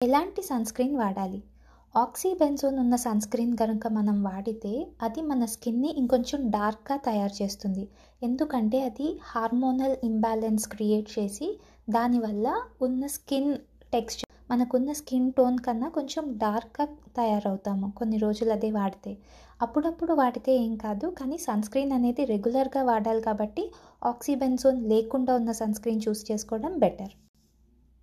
ఎలాంటి సన్స్క్రీన్ వాడాలి? ఆక్సీబెన్జోన్ ఉన్న సన్స్క్రీన్ కనుక మనం వాడితే అది మన స్కిన్ని ఇంకొంచెం డార్క్గా తయారు చేస్తుంది. ఎందుకంటే అది హార్మోనల్ ఇంబ్యాలెన్స్ క్రియేట్ చేసి దానివల్ల ఉన్న స్కిన్ టెక్స్చర్ మనకున్న స్కిన్ టోన్ కన్నా కొంచెం డార్క్గా తయారవుతాము కొన్ని రోజులు అదే వాడితే. అప్పుడప్పుడు వాడితే ఏం కాదు కానీ సన్స్క్రీన్ అనేది రెగ్యులర్గా వాడాలి కాబట్టి ఆక్సీబెన్జోన్ లేకుండా ఉన్న సన్స్క్రీన్ చూస్ చేసుకోవడం బెటర్.